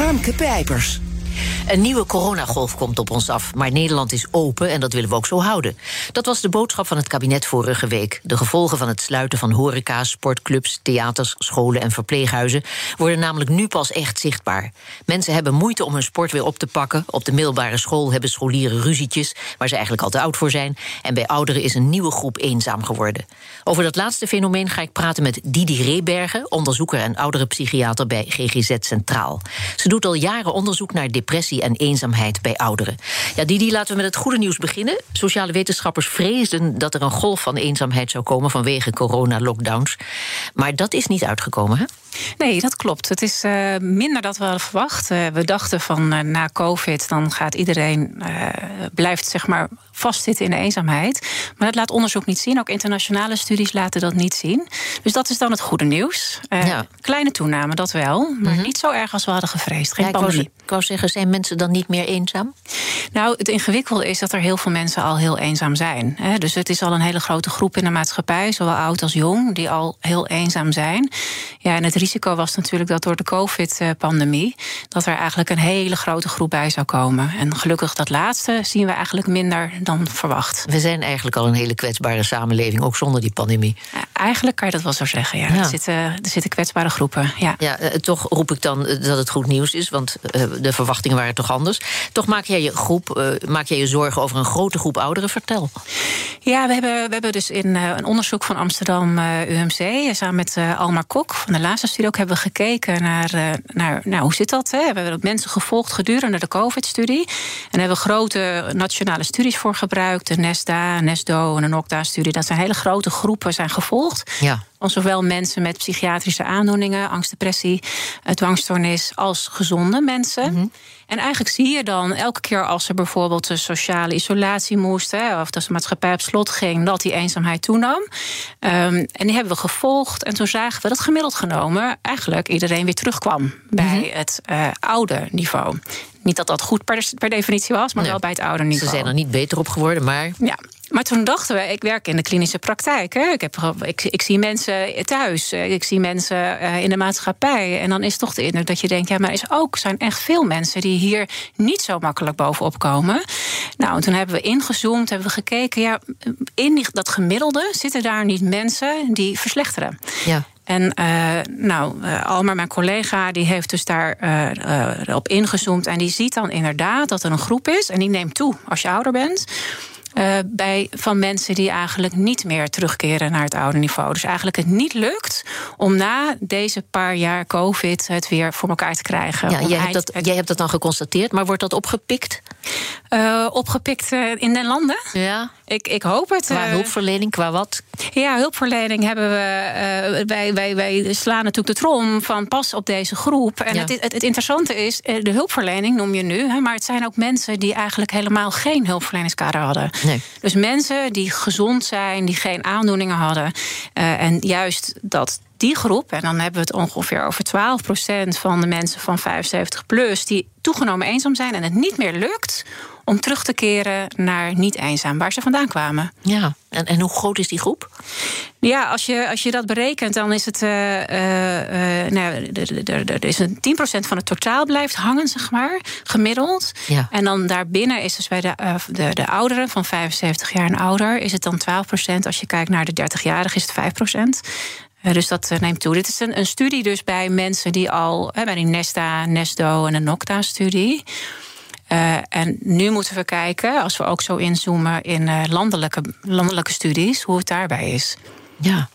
Harmke Pijpers. Een nieuwe coronagolf komt op ons af, maar Nederland is open en dat willen we ook zo houden. Dat was de boodschap van het kabinet vorige week. De gevolgen van het sluiten van horeca, sportclubs, theaters, scholen en verpleeghuizen worden namelijk nu pas echt zichtbaar. Mensen hebben moeite om hun sport weer op te pakken. Op de middelbare school hebben scholieren ruzietjes waar ze eigenlijk al te oud voor zijn. En bij ouderen is een nieuwe groep eenzaam geworden. Over dat laatste fenomeen ga ik praten met Didi Rebergen, onderzoeker en ouderenpsychiater bij GGZ Centraal. Ze doet al jaren onderzoek naar depressie en eenzaamheid bij ouderen. Ja, Didi, laten we met het goede nieuws beginnen. Sociale wetenschappers vreesden dat er een golf van eenzaamheid zou komen vanwege corona-lockdowns. Maar dat is niet uitgekomen, hè? Nee, dat klopt. Het is uh, minder dan we hadden verwacht. Uh, we dachten van uh, na COVID, dan gaat iedereen blijft zeg maar vastzitten in de eenzaamheid. Maar dat laat onderzoek niet zien. Ook internationale studies laten dat niet zien. Dus dat is dan het goede nieuws. Ja. Kleine toename, dat wel. Maar -hmm. niet zo erg als we hadden gevreesd. Geen ja, pandemie. Ik wou zeggen, zijn mensen dan niet meer eenzaam? Nou, het ingewikkelde is dat er heel veel mensen al heel eenzaam zijn. Hè? Dus het is al een hele grote groep in de maatschappij, zowel oud als jong, die al heel eenzaam zijn. Ja, en het risico was natuurlijk dat door de COVID-pandemie... dat er eigenlijk een hele grote groep bij zou komen. En gelukkig dat laatste zien we eigenlijk minder dan verwacht. We zijn eigenlijk al een hele kwetsbare samenleving, ook zonder die pandemie. Eigenlijk kan je dat wel zo zeggen, ja. ja. Er, zitten, er zitten kwetsbare groepen, ja. ja uh, toch roep ik dan dat het goed nieuws is, want uh, de verwachtingen waren toch anders. Toch maak jij je groep, uh, maak jij je zorgen over een grote groep ouderen? Vertel. Ja, we hebben, we hebben dus in een onderzoek van Amsterdam UMC... samen met Almar Kok van de laatste studie ook hebben we gekeken naar, naar nou, hoe zit dat? Hè? We hebben mensen gevolgd gedurende de COVID-studie. En hebben we grote nationale studies voor gebruikt. De NESDA, NESDO en de NOCDA-studie. Dat zijn hele grote groepen zijn gevolgd. Ja. Van zowel mensen met psychiatrische aandoeningen, angst, depressie, dwangstoornis, als gezonde mensen. Mm -hmm. En eigenlijk zie je dan elke keer als er bijvoorbeeld een sociale isolatie moest, hè, of als de maatschappij op slot ging, dat die eenzaamheid toenam. Um, en die hebben we gevolgd. En toen zagen we dat gemiddeld genomen eigenlijk iedereen weer terugkwam bij mm -hmm. het uh, oude niveau. Niet dat dat goed per, per definitie was, maar nee. wel bij het oude niveau. Ze zijn er niet beter op geworden, maar. Ja. Maar toen dachten we, ik werk in de klinische praktijk. Hè. Ik, heb, ik, ik zie mensen thuis, ik zie mensen uh, in de maatschappij. En dan is toch de indruk dat je denkt, ja, maar er is ook zijn echt veel mensen die hier niet zo makkelijk bovenop komen. Nou, en toen hebben we ingezoomd, hebben we gekeken, ja, in die, dat gemiddelde zitten daar niet mensen die verslechteren. Ja. En uh, nou, uh, mijn collega, die heeft dus daar uh, op ingezoomd. En die ziet dan inderdaad dat er een groep is. En die neemt toe als je ouder bent. Uh, bij, van mensen die eigenlijk niet meer terugkeren naar het oude niveau. Dus eigenlijk het niet lukt om na deze paar jaar COVID het weer voor elkaar te krijgen. Ja, jij, hebt dat, jij hebt dat dan geconstateerd, maar wordt dat opgepikt? Uh, opgepikt uh, in den landen? Ja. Ik, ik hoop het. Qua hulpverlening, qua wat? Ja, hulpverlening hebben we. wij, wij, wij slaan natuurlijk de trom van pas op deze groep. En ja. het, het, het, interessante is, de hulpverlening noem je nu, hè, maar het zijn ook mensen die eigenlijk helemaal geen hulpverleningskader hadden. Nee. Dus mensen die gezond zijn, die geen aandoeningen hadden. Uh, en juist dat die groep, en dan hebben we het ongeveer over 12% van de mensen van 75 plus, die toegenomen eenzaam zijn en het niet meer lukt om terug te keren naar niet eenzaam, waar ze vandaan kwamen. Ja, en, en hoe groot is die groep? Ja, als je, als je dat berekent, dan is het. Uh, uh, nou, er is een 10% van het totaal blijft hangen, zeg maar, gemiddeld. Ja. En dan daarbinnen is dus bij de, uh, de, de ouderen van 75 jaar en ouder, is het dan 12%. Als je kijkt naar de 30-jarigen, is het 5%. Uh, dus dat uh, neemt toe. Dit is een, een, studie dus bij mensen die al uh, bij die Nesta, Nesdo en de Nocta-studie. En nu moeten we kijken, als we ook zo inzoomen in landelijke, landelijke studies, hoe het daarbij is. Ja,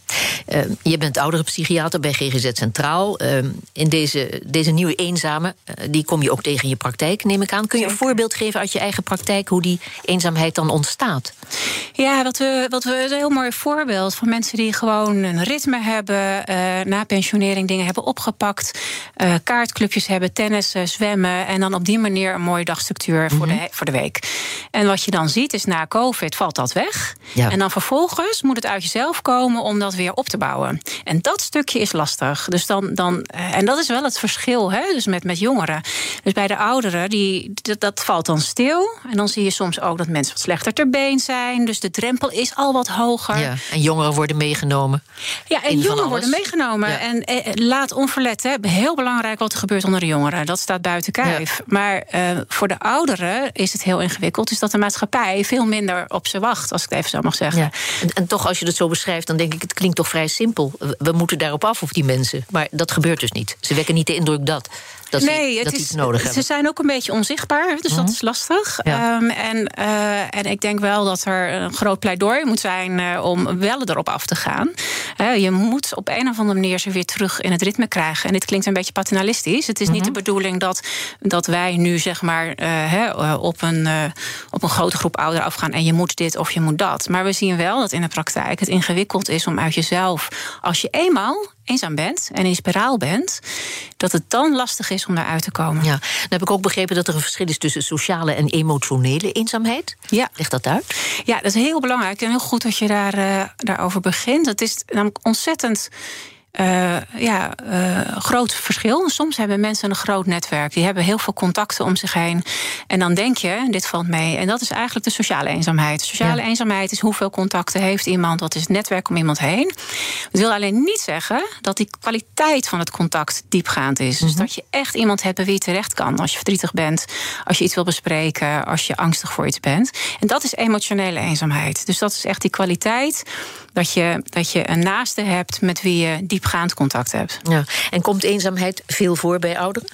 uh, je bent oudere psychiater bij GGZ Centraal. Uh, in deze, deze nieuwe eenzame, uh, die kom je ook tegen in je praktijk, neem ik aan. Kun je een voorbeeld geven uit je eigen praktijk hoe die eenzaamheid dan ontstaat? Ja, wat we, wat we een heel mooi voorbeeld van mensen die gewoon een ritme hebben, na pensionering dingen hebben opgepakt, kaartclubjes hebben, tennissen, zwemmen en dan op die manier een mooie dagstructuur mm -hmm. voor, de, voor de week. En wat je dan ziet is na COVID valt dat weg. Ja. En dan vervolgens moet het uit jezelf komen om dat weer op te bouwen. En dat stukje is lastig. Dus dan, dan, en dat is wel het verschil hè, dus met, met jongeren. Dus bij de ouderen, die, dat, dat valt dan stil. En dan zie je soms ook dat mensen wat slechter ter been zijn. Dus de drempel is al wat hoger. Ja, en jongeren worden meegenomen. Ja, en jongeren worden meegenomen. Ja. En eh, laat onverlet, hè, heel belangrijk wat er gebeurt onder de jongeren. Dat staat buiten kijf. Ja. Maar uh, voor de ouderen is het heel ingewikkeld. Dus dat de maatschappij veel minder op ze wacht, als ik het even zo mag zeggen. Ja. En, en toch, als je het zo beschrijft, dan denk ik, het klinkt toch vrij simpel. We moeten daarop af, of die mensen. Maar dat gebeurt dus niet. Ze wekken niet de indruk dat dat nee, ze, dat is, iets nodig ze hebben. zijn ook een beetje onzichtbaar, dus Mhm. dat is lastig. Ja. Um, en, uh, en ik denk wel dat er een groot pleidooi moet zijn uh, om wel erop af te gaan. Uh, je moet op een of andere manier ze weer terug in het ritme krijgen. En dit klinkt een beetje paternalistisch. Het is niet Mhm. de bedoeling dat, dat wij nu zeg maar hè, op, een, op een grote groep ouderen afgaan en je moet dit of je moet dat. Maar we zien wel dat in de praktijk het ingewikkeld is om uit jezelf, als je eenmaal eenzaam bent en in spiraal bent, dat het dan lastig is om daaruit te komen. Ja, dan heb ik ook begrepen dat er een verschil is tussen sociale en emotionele eenzaamheid. Ja. Leg dat uit? Ja, dat is heel belangrijk en heel goed dat je daar, uh, daarover begint. Het is namelijk ontzettend. Uh, ja, uh, groot verschil. Soms hebben mensen een groot netwerk. Die hebben heel veel contacten om zich heen. En dan denk je, dit valt mee. En dat is eigenlijk de sociale eenzaamheid. Sociale ja. eenzaamheid is hoeveel contacten heeft iemand. Dat is het netwerk om iemand heen. Dat wil alleen niet zeggen dat die kwaliteit van het contact diepgaand is. Mm -hmm. Dus dat je echt iemand hebt bij wie je terecht kan. Als je verdrietig bent, als je iets wil bespreken, als je angstig voor iets bent. En dat is emotionele eenzaamheid. Dus dat is echt die kwaliteit dat je, dat je een naaste hebt met wie je diepgaand contact hebt. Ja. En komt eenzaamheid veel voor bij ouderen?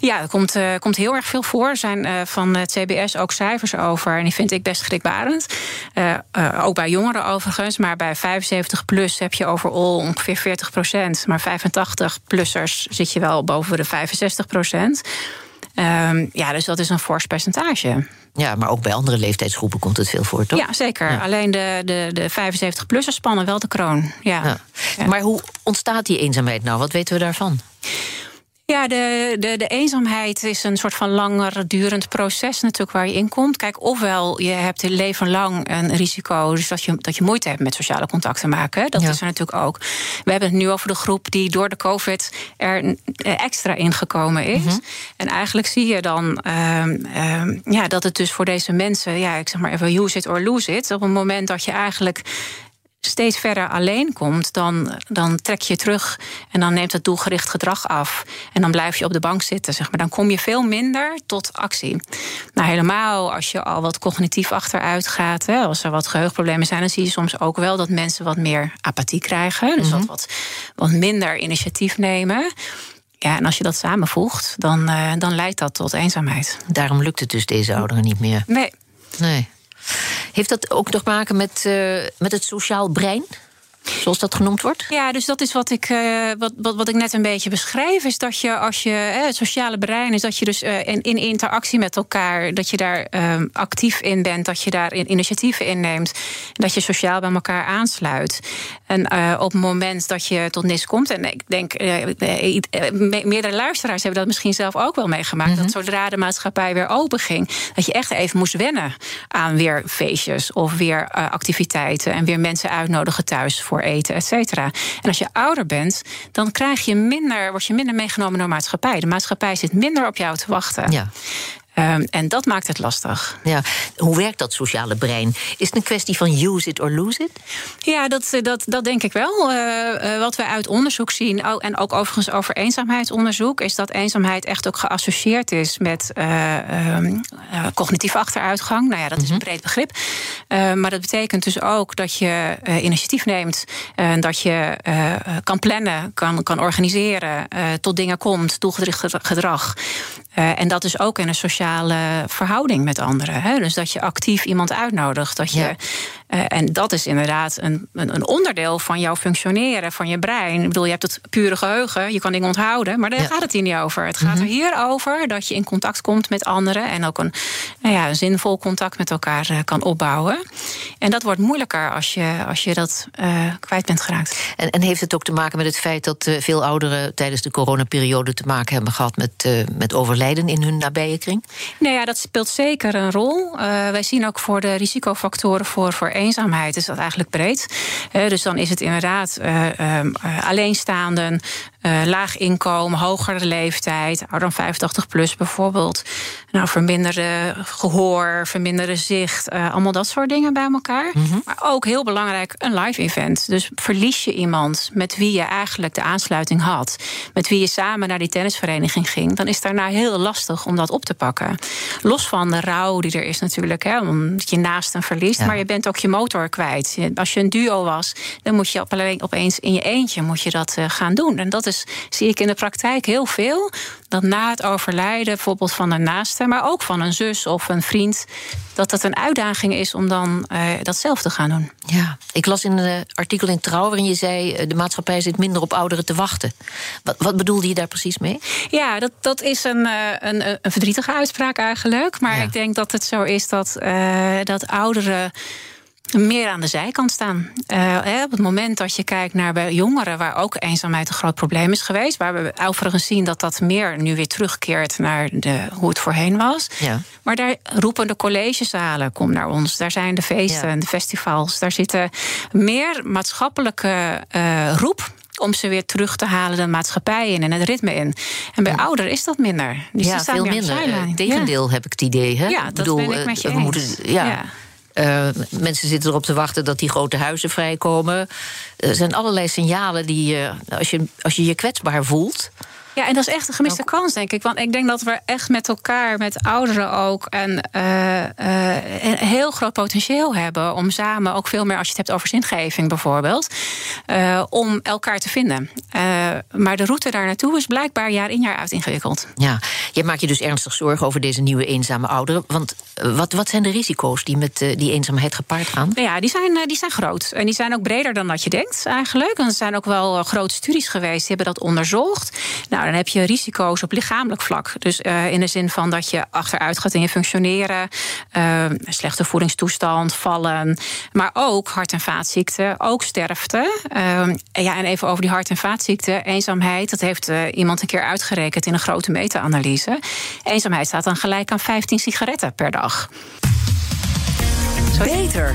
Ja, er komt, uh, komt heel erg veel voor. Er zijn uh, van het CBS ook cijfers over. En die vind ik best schrikbarend. Uh, ook bij jongeren overigens. Maar bij 75 plus heb je overal ongeveer 40 procent. Maar 85-plussers zit je wel boven de 65 procent. Um, ja, dus dat is een fors percentage. Ja, maar ook bij andere leeftijdsgroepen komt het veel voor, toch? Ja, zeker. Ja. Alleen de, de, de 75-plussers spannen wel de kroon. Ja. Ja. ja. Maar hoe ontstaat die eenzaamheid nou? Wat weten we daarvan? Ja, de, de, de eenzaamheid is een soort van langer durend proces natuurlijk waar je in komt. Kijk, ofwel je hebt je leven lang een risico, dus dat je, dat je moeite hebt met sociale contacten maken. Dat ja. is er natuurlijk ook. We hebben het nu over de groep die door de COVID er extra ingekomen is. Mm -hmm. En eigenlijk zie je dan um, um, ja, dat het dus voor deze mensen, ja, ik zeg maar even use it or lose it. Op het moment dat je eigenlijk steeds verder alleen komt, dan, dan trek je terug en dan neemt het doelgericht gedrag af. En dan blijf je op de bank zitten, zeg maar. Dan kom je veel minder tot actie. Nou, helemaal als je al wat cognitief achteruit gaat, hè, als er wat geheugenproblemen zijn, dan zie je soms ook wel dat mensen wat meer apathie krijgen. Dus mm -hmm. wat, wat minder initiatief nemen. Ja, en als je dat samenvoegt, dan, uh, dan leidt dat tot eenzaamheid. Daarom lukt het dus deze ouderen niet meer. Nee. Nee. Heeft dat ook te maken met, uh, met het sociaal brein? Zoals dat genoemd wordt? Ja, dus dat is wat ik, uh, wat, wat, wat ik net een beetje beschrijf. Is dat je als je eh, het sociale brein is dat je dus uh, in, in interactie met elkaar, dat je daar um, actief in bent, dat je daar in initiatieven inneemt, dat je sociaal bij elkaar aansluit. En uh, op het moment dat je tot NIS komt, en ik denk, me, meerdere luisteraars hebben dat misschien zelf ook wel meegemaakt, -hmm. dat zodra de maatschappij weer open ging, dat je echt even moest wennen aan weer feestjes of weer activiteiten en weer mensen uitnodigen thuis voor eten, et cetera. En als je ouder bent, dan krijg je minder, word je minder meegenomen door maatschappij. De maatschappij zit minder op jou te wachten. Ja. Um, en dat maakt het lastig. Ja. Hoe werkt dat sociale brein? Is het een kwestie van use it or lose it? Ja, dat, dat, dat denk ik wel. Uh, uh, wat we uit onderzoek zien, en ook overigens over eenzaamheidsonderzoek, is dat eenzaamheid echt ook geassocieerd is met uh, um, cognitieve achteruitgang. Nou ja, dat is een breed begrip. maar dat betekent dus ook dat je initiatief neemt, dat je kan plannen, kan, kan organiseren, tot dingen komt, doelgericht gedrag. En dat is ook in een sociale verhouding met anderen. Hè? Dus dat je actief iemand uitnodigt. Dat je Uh, en dat is inderdaad een, een, een, onderdeel van jouw functioneren, van je brein. Ik bedoel, je hebt het pure geheugen, je kan dingen onthouden, maar daar gaat het hier niet over. Het gaat er mhm. hier over dat je in contact komt met anderen en ook een, nou ja, een zinvol contact met elkaar uh, kan opbouwen. En dat wordt moeilijker als je, als je dat kwijt bent geraakt. En, en, heeft het ook te maken met het feit dat veel ouderen tijdens de coronaperiode te maken hebben gehad met, met overlijden in hun nabije kring? Nou ja, dat speelt zeker een rol. wij zien ook voor de risicofactoren voor, voor eenzaamheid is dat eigenlijk breed. dus dan is het inderdaad uh, uh, alleenstaanden, uh, laag inkomen, hogere leeftijd, ouder dan 85 plus bijvoorbeeld. Nou, verminderde gehoor, verminderde zicht, allemaal dat soort dingen bij elkaar. Mm -hmm. Maar ook heel belangrijk, een live event. Dus verlies je iemand met wie je eigenlijk de aansluiting had, met wie je samen naar die tennisvereniging ging, dan is daarna heel lastig om dat op te pakken. Los van de rouw die er is natuurlijk, hè, omdat je naast een verliest, ja. maar je bent ook je motor kwijt. Als je een duo was, dan moet je opeens in je eentje moet je dat uh, gaan doen. En dat is, zie ik in de praktijk heel veel. Dat na het overlijden, bijvoorbeeld van een naaste, maar ook van een zus of een vriend, dat dat een uitdaging is om dan uh, dat zelf te gaan doen. Ja, ik las in een artikel in Trouw waarin je zei: uh, de maatschappij zit minder op ouderen te wachten. Wat, wat bedoelde je daar precies mee? Ja, dat, dat is een, een, een verdrietige uitspraak eigenlijk. Maar ja. ik denk dat het zo is dat, dat ouderen meer aan de zijkant staan. Uh, op het moment dat je kijkt naar bij jongeren, waar ook eenzaamheid een groot probleem is geweest, waar we overigens zien dat dat meer nu weer terugkeert naar de, hoe het voorheen was. Ja. Maar daar roepen de collegezalen, kom naar ons. Daar zijn de feesten, ja. de festivals. Daar zitten meer maatschappelijke uh, roep om ze weer terug te halen de maatschappij in en het ritme in. En bij ja. ouderen is dat minder. Dus ja, veel minder. Tegendeel heb ik het idee. Hè? Ja, dat bedoel, ben ik met je we eens. Moeten, ja. Uh, mensen zitten erop te wachten dat die grote huizen vrijkomen. Er zijn allerlei signalen die je, als je als je, je kwetsbaar voelt. Ja, en dat is echt een gemiste kans, denk ik. Want ik denk dat we echt met elkaar, met ouderen ook, en, uh, uh, een heel groot potentieel hebben om samen, ook veel meer als je het hebt over zingeving bijvoorbeeld, uh, om elkaar te vinden. maar de route daar naartoe is blijkbaar jaar in jaar uit ingewikkeld. Ja, je maakt je dus ernstig zorgen over deze nieuwe eenzame ouderen. Want wat, wat zijn de risico's die met die eenzaamheid gepaard gaan? Ja, die zijn, die zijn groot. En die zijn ook breder dan dat je denkt, eigenlijk. En er zijn ook wel grote studies geweest die hebben dat onderzocht. Nou, dan heb je risico's op lichamelijk vlak. Dus uh, in de zin van dat je achteruit gaat in je functioneren, uh, slechte voedingstoestand, vallen, maar ook hart- en vaatziekten, ook sterfte. Ja, en even over die hart- en vaatziekten, eenzaamheid, dat heeft iemand een keer uitgerekend in een grote meta-analyse. Eenzaamheid staat dan gelijk aan 15 sigaretten per dag. Beter.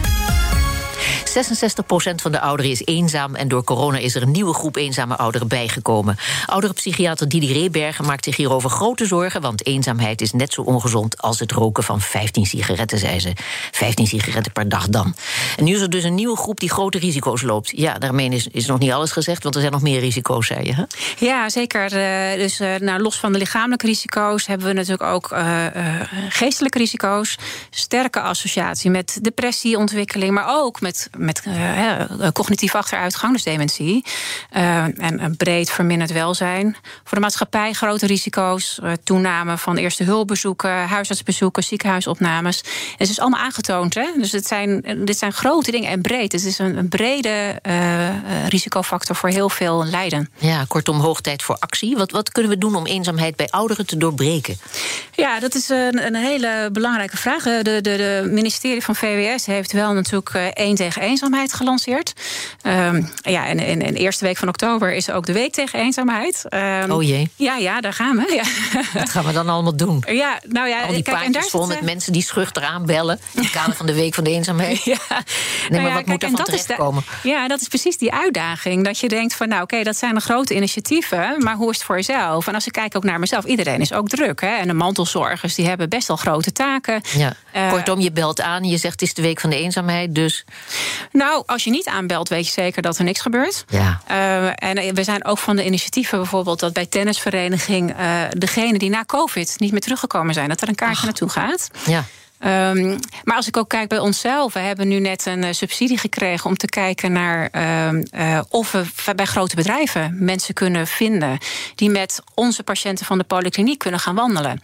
66% van de ouderen is eenzaam en door corona is er een nieuwe groep eenzame ouderen bijgekomen. Ouderenpsychiater Didi Rebergen maakt zich hierover grote zorgen, want eenzaamheid is net zo ongezond als het roken van 15 sigaretten, zei ze. 15 sigaretten per dag dan. En nu is er dus een nieuwe groep die grote risico's loopt. Ja, daarmee is, is nog niet alles gezegd, want er zijn nog meer risico's, zei je. Hè? Ja, zeker. Uh, dus uh, nou, los van de lichamelijke risico's hebben we natuurlijk ook uh, geestelijke risico's. Sterke associatie met depressieontwikkeling, maar ook met met uh, cognitieve achteruitgang, dus dementie. Uh, en een breed verminderd welzijn. Voor de maatschappij grote risico's. Toename van eerste hulpbezoeken, huisartsbezoeken, ziekenhuisopnames. En het is allemaal aangetoond. Hè? Dus het zijn, dit zijn grote dingen en breed. Het is een, een brede risicofactor voor heel veel lijden. Ja, kortom, hoog tijd voor actie. Wat, wat kunnen we doen om eenzaamheid bij ouderen te doorbreken? Ja, dat is een, een hele belangrijke vraag. De, de, de ministerie van VWS heeft wel natuurlijk één tegen één eenzaamheid gelanceerd. Um, ja, en in de eerste week van oktober is ook de week tegen eenzaamheid. Um, oh jee. Ja, ja, daar gaan we. Ja. Wat gaan we dan allemaal doen? Ja, nou ja, Al die kijk, en daar vol met mensen die schuchter aanbellen. In het kader van de week van de eenzaamheid. Ja. Nee, maar nou wat kijk, moet er van terechtkomen? Ja, dat is precies die uitdaging. Dat je denkt van, nou oké, okay, dat zijn de grote initiatieven. Maar hoe is het voor jezelf? En als ik kijk ook naar mezelf, iedereen is ook druk. Hè? En de mantelzorgers, die hebben best wel grote taken. Ja. Uh, Kortom, je belt aan, je zegt het is de week van de eenzaamheid, dus... Nou, als je niet aanbelt, weet je zeker dat er niks gebeurt. Ja. Uh, en we zijn ook van de initiatieven bijvoorbeeld dat bij tennisvereniging uh, degene die na COVID niet meer teruggekomen zijn, dat er een kaartje Ach. naartoe gaat. Ja. Um, maar als ik ook kijk bij onszelf, we hebben nu net een uh, subsidie gekregen om te kijken naar uh, uh, of we bij grote bedrijven mensen kunnen vinden die met onze patiënten van de polykliniek kunnen gaan wandelen.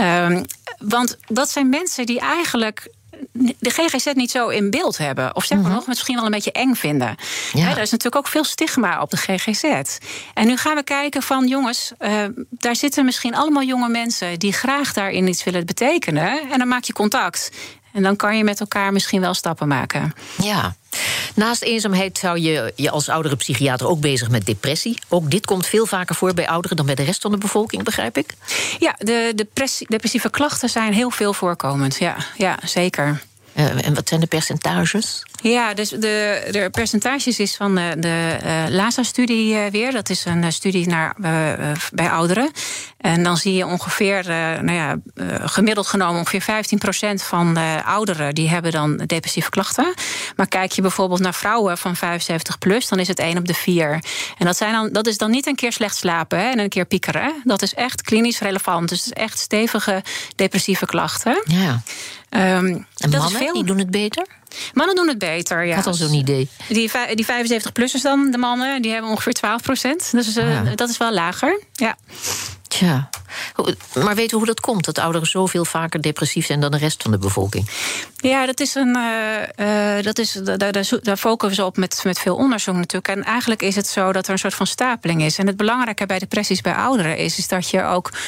Um, want dat zijn mensen die eigenlijk de GGZ niet zo in beeld hebben. Of zeg maar mm nog, misschien wel een beetje eng vinden. Ja. er is natuurlijk ook veel stigma op de GGZ. En nu gaan we kijken van jongens, uh, daar zitten misschien allemaal jonge mensen die graag daarin iets willen betekenen. En dan maak je contact. En dan kan je met elkaar misschien wel stappen maken. Ja. Naast eenzaamheid zou je je als oudere psychiater ook bezig met depressie. Ook dit komt veel vaker voor bij ouderen dan bij de rest van de bevolking, begrijp ik? Ja, de depressieve klachten zijn heel veel voorkomend. Ja, ja zeker. Uh, en wat zijn de percentages? Ja, dus de, de percentages is van de, de uh, LASA-studie uh, weer. Dat is een studie naar, bij ouderen. En dan zie je ongeveer, nou ja, gemiddeld genomen ongeveer 15% van de ouderen die hebben dan depressieve klachten. Maar kijk je bijvoorbeeld naar vrouwen van 75 plus, dan is het 1 op de 4. En dat, zijn dan, dat is dan niet een keer slecht slapen hè, en een keer piekeren. Dat is echt klinisch relevant. Dus het is echt stevige depressieve klachten. Ja. Um, en mannen, die doen het beter? Mannen doen het beter, ja. Ik had al zo'n idee. Die, die 75-plussers dan, de mannen, die hebben ongeveer 12 procent. Dus uh, dat is wel lager, ja. Tja, maar weten we hoe dat komt? Dat ouderen zoveel vaker depressief zijn dan de rest van de bevolking? Ja, dat is een. Uh, uh, dat is, daar, daar, daar focussen we op met, met veel onderzoek natuurlijk. En eigenlijk is het zo dat er een soort van stapeling is. En het belangrijke bij depressies bij ouderen is, is dat je ook eh,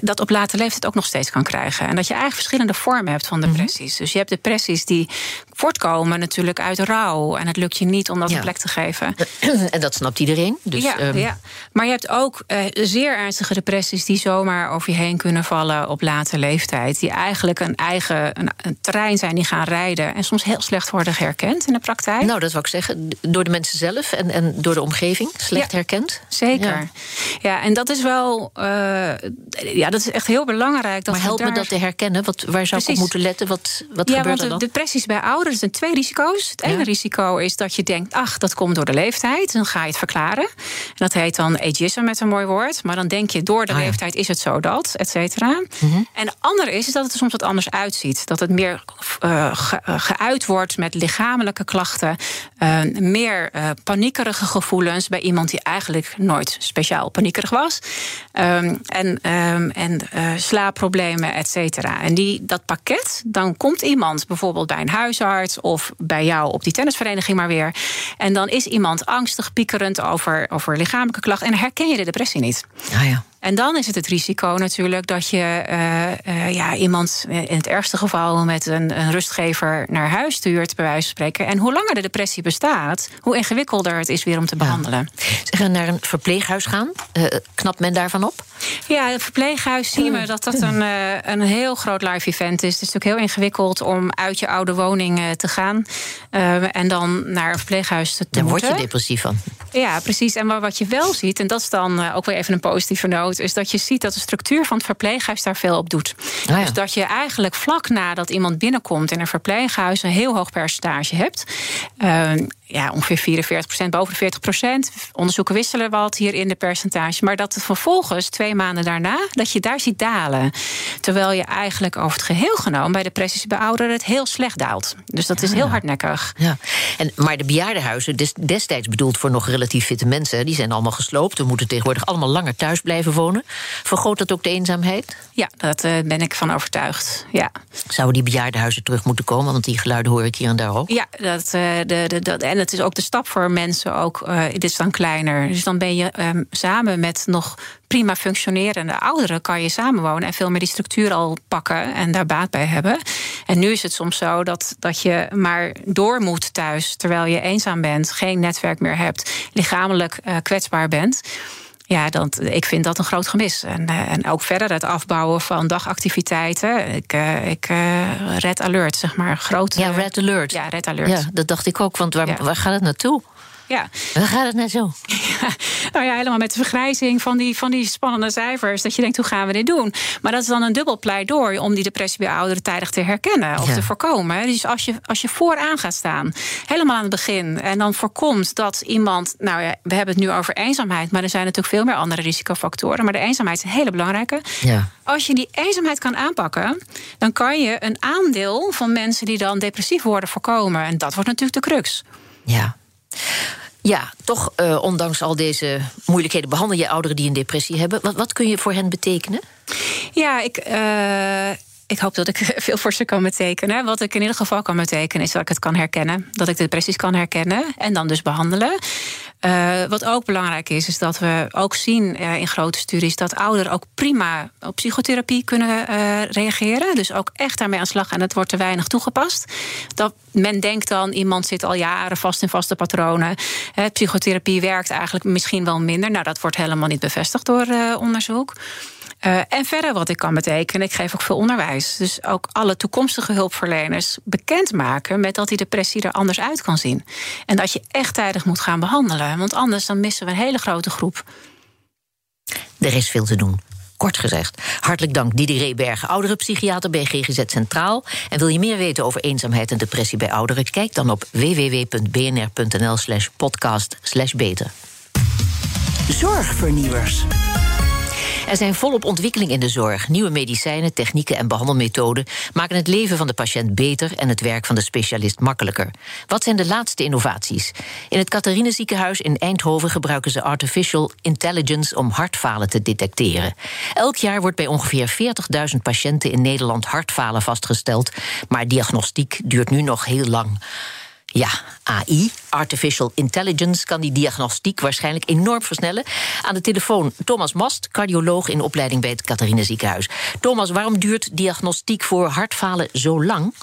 dat op later leeftijd ook nog steeds kan krijgen. En dat je eigenlijk verschillende vormen hebt van depressies. Mhm. Dus je hebt depressies die voortkomen natuurlijk uit rouw. En het lukt je niet om dat een plek te geven. En dat snapt iedereen. Dus, ja, ehm, ja, maar je hebt ook uh, zeer ernstige depressies die zomaar over je heen kunnen vallen op late leeftijd. Die eigenlijk een eigen een, zijn die gaan rijden. En soms heel slecht worden herkend in de praktijk. Nou, dat wil ik zeggen. Door de mensen zelf en, en door de omgeving slecht herkend. Zeker. Ja. en dat is wel. Uh, ja, dat is echt heel belangrijk. Dat maar help me dat te herkennen. Wat, waar zou ik op moeten letten? Wat, wat ja, gebeurt er dan? depressies bij ouderen zijn twee risico's. Het ene risico is dat je denkt, ach, dat komt door de leeftijd. Dan ga je het verklaren. Dat heet dan ageism met een mooi woord. Maar dan denk je, door de ah, leeftijd is het zo dat, et cetera. Mhm. En het andere is, is dat het er soms wat anders uitziet. Dat het meer uh, geuit wordt met lichamelijke klachten. Uh, meer uh, paniekerige gevoelens bij iemand die eigenlijk nooit speciaal paniekerig was. Um, en um, en slaapproblemen, et cetera. En die, dat pakket, dan komt iemand bijvoorbeeld bij een huisarts of bij jou op die tennisvereniging maar weer. En dan is iemand angstig, piekerend over, over lichamelijke klachten. En herken je de depressie niet. Ah ja. En dan is het het risico natuurlijk dat je uh, uh, ja, iemand in het ergste geval met een, een, rustgever naar huis stuurt, bij wijze van spreken. En hoe langer de depressie bestaat, hoe ingewikkelder het is weer om te behandelen. Zeggen naar een verpleeghuis gaan, knapt men daarvan op? Ja, het verpleeghuis zien we dat dat een, een heel groot live event is. Het is natuurlijk heel ingewikkeld om uit je oude woning te gaan en dan naar een verpleeghuis te, te Daar word je depressief van. Ja, precies. En wat je wel ziet, en dat is dan ook weer even een positieve noot is dat je ziet dat de structuur van het verpleeghuis daar veel op doet. Ah, dus dat je eigenlijk vlak nadat iemand binnenkomt in een verpleeghuis een heel hoog percentage hebt. Uh, ja, ongeveer 44% boven de 40% Onderzoeken wisselen wat hier in de percentage. Maar dat het vervolgens, twee maanden daarna, dat je daar ziet dalen. Terwijl je eigenlijk over het geheel genomen bij depressies bij ouderen het heel slecht daalt. Dus dat is heel hardnekkig. Ja. En, maar de bejaardenhuizen, destijds bedoeld voor nog relatief fitte mensen, die zijn allemaal gesloopt. We moeten tegenwoordig allemaal langer thuis blijven wonen. Vergroot dat ook de eenzaamheid? Ja, daar uh, ben ik van overtuigd. Ja. Zouden die bejaardenhuizen terug moeten komen? Want die geluiden hoor ik hier en daar ook. Ja, dat, uh, de, de, dat, en het is ook de stap voor mensen ook, uh, dit is dan kleiner. Dus dan ben je um, samen met nog prima functionerende ouderen kan je samenwonen en veel meer die structuur al pakken en daar baat bij hebben. En nu is het soms zo dat, dat je maar door moet thuis terwijl je eenzaam bent, geen netwerk meer hebt, lichamelijk uh, kwetsbaar bent. Ja, dat, ik vind dat een groot gemis. En, uh, en ook verder het afbouwen van dagactiviteiten. Ik, uh, ik uh, Red Alert, zeg maar. Groot, ja, Red Alert. Ja, Red Alert. Ja, dat dacht ik ook. Want waar, ja. waar gaat het naartoe? Ja. Waar gaat het nou zo? Ja, nou ja, helemaal met de vergrijzing van die, van die spannende cijfers. Dat je denkt, hoe gaan we dit doen? Maar dat is dan een dubbel pleidooi om die depressie bij ouderen tijdig te herkennen of ja. te voorkomen. Dus als je, als je vooraan gaat staan, helemaal aan het begin, en dan voorkomt dat iemand. Nou ja, we hebben het nu over eenzaamheid, maar er zijn natuurlijk veel meer andere risicofactoren. Maar de eenzaamheid is een hele belangrijke. Ja. Als je die eenzaamheid kan aanpakken, dan kan je een aandeel van mensen die dan depressief worden voorkomen. En dat wordt natuurlijk de crux. Ja. Ja, toch, uh, ondanks al deze moeilijkheden, behandel je ouderen die een depressie hebben. Wat, wat kun je voor hen betekenen? Ja, ik. Uh Ik hoop dat ik veel voor ze kan betekenen. Wat ik in ieder geval kan betekenen is dat ik het kan herkennen. Dat ik de depressies kan herkennen en dan dus behandelen. Uh, wat ook belangrijk is, is dat we ook zien uh, in grote studies dat ouderen ook prima op psychotherapie kunnen uh, reageren. Dus ook echt daarmee aan slag en het wordt te weinig toegepast. Dat men denkt dan, iemand zit al jaren vast in vaste patronen. psychotherapie werkt eigenlijk misschien wel minder. Nou, dat wordt helemaal niet bevestigd door onderzoek. Uh, en verder wat ik kan betekenen, ik geef ook veel onderwijs. Dus ook alle toekomstige hulpverleners bekendmaken met dat die depressie er anders uit kan zien. En dat je echt tijdig moet gaan behandelen. Want anders dan missen we een hele grote groep. Er is veel te doen. Kort gezegd, hartelijk dank Didi Rebergen, ouderenpsychiater bij GGZ Centraal. En wil je meer weten over eenzaamheid en depressie bij ouderen? Kijk dan op www.bnr.nl slash podcast slash beter. Zorgvernieuwers. Er zijn volop ontwikkeling in de zorg. Nieuwe medicijnen, technieken en behandelmethoden maken het leven van de patiënt beter en het werk van de specialist makkelijker. Wat zijn de laatste innovaties? In het Catharine ziekenhuis in Eindhoven gebruiken ze artificial intelligence om hartfalen te detecteren. Elk jaar wordt bij ongeveer 40.000 patiënten in Nederland hartfalen vastgesteld, maar diagnostiek duurt nu nog heel lang. Ja, AI, Artificial Intelligence, kan die diagnostiek waarschijnlijk enorm versnellen. Aan de telefoon Thomas Mast, cardioloog in opleiding bij het Catharine Ziekenhuis. Thomas, waarom duurt diagnostiek voor hartfalen zo lang?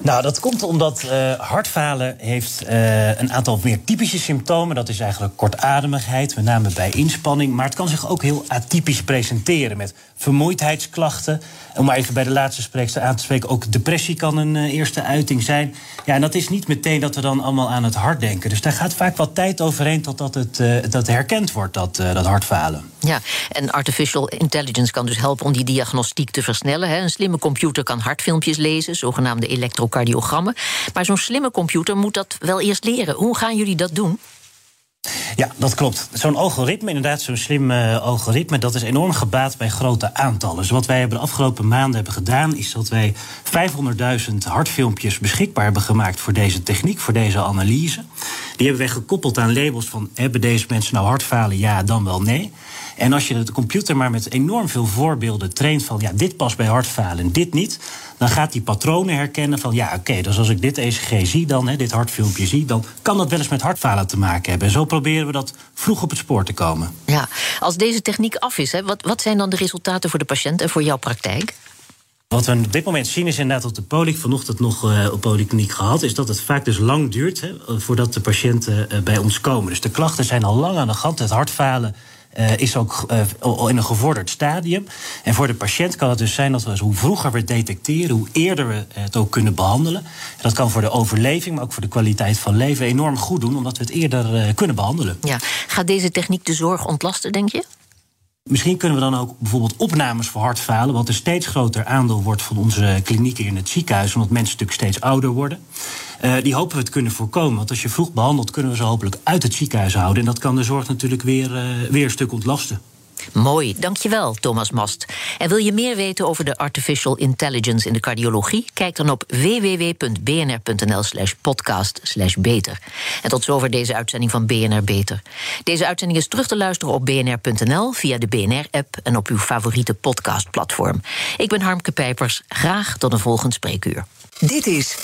Nou, dat komt omdat uh, hartfalen heeft uh, een aantal meer typische symptomen. Dat is eigenlijk kortademigheid, met name bij inspanning. Maar het kan zich ook heel atypisch presenteren met vermoeidheidsklachten. Om maar even bij de laatste spreekster aan te spreken, ook depressie kan een uh, eerste uiting zijn. Ja, en dat is niet meteen dat we dan allemaal aan het hart denken. Dus daar gaat vaak wat tijd overheen totdat het dat herkend wordt, dat, dat hartfalen. Ja, en artificial intelligence kan dus helpen om die diagnostiek te versnellen. Hè. Een slimme computer kan hartfilmpjes lezen, zogenaamde elektrocardiogrammen. Maar zo'n slimme computer moet dat wel eerst leren. Hoe gaan jullie dat doen? Ja, dat klopt. Zo'n algoritme, inderdaad, zo'n slim uh, algoritme, dat is enorm gebaat bij grote aantallen. Dus wat wij de afgelopen maanden hebben gedaan, is dat wij 500.000 hartfilmpjes beschikbaar hebben gemaakt voor deze techniek, voor deze analyse. Die hebben wij gekoppeld aan labels van hebben deze mensen nou hartfalen, ja, dan wel nee. En als je de computer maar met enorm veel voorbeelden traint van ja, dit past bij hartfalen en dit niet, dan gaat die patronen herkennen van ja, oké, dus als ik dit ECG zie, dan hè, dit hartfilmpje zie, dan kan dat wel eens met hartfalen te maken hebben. En zo proberen we dat vroeg op het spoor te komen. Ja, als deze techniek af is, hè, wat, wat zijn dan de resultaten voor de patiënt en voor jouw praktijk? Wat we op dit moment zien is inderdaad op de polyk vanochtend nog uh, op polykliniek gehad, is dat het vaak dus lang duurt hè, voordat de patiënten uh, bij ons komen. Dus de klachten zijn al lang aan de hand. Het hartfalen uh, is ook uh, in een gevorderd stadium. En voor de patiënt kan het dus zijn dat we hoe vroeger we detecteren, hoe eerder we het ook kunnen behandelen. En dat kan voor de overleving, maar ook voor de kwaliteit van leven enorm goed doen, omdat we het eerder uh, kunnen behandelen. Ja. Gaat deze techniek de zorg ontlasten, denk je? Misschien kunnen we dan ook bijvoorbeeld opnames voor hartfalen, wat een steeds groter aandeel wordt van onze klinieken in het ziekenhuis, omdat mensen natuurlijk steeds ouder worden. Uh, die hopen we te kunnen voorkomen. Want als je vroeg behandelt, kunnen we ze hopelijk uit het ziekenhuis houden. En dat kan de zorg natuurlijk weer, uh, weer een stuk ontlasten. Mooi, dankjewel Thomas Mast. En wil je meer weten over de artificial intelligence in de cardiologie? Kijk dan op www.bnr.nl slash podcast slash beter. En tot zover deze uitzending van BNR Beter. Deze uitzending is terug te luisteren op bnr.nl, via de BNR-app en op uw favoriete podcastplatform. Ik ben Harmke Pijpers, graag tot een volgend spreekuur. Dit is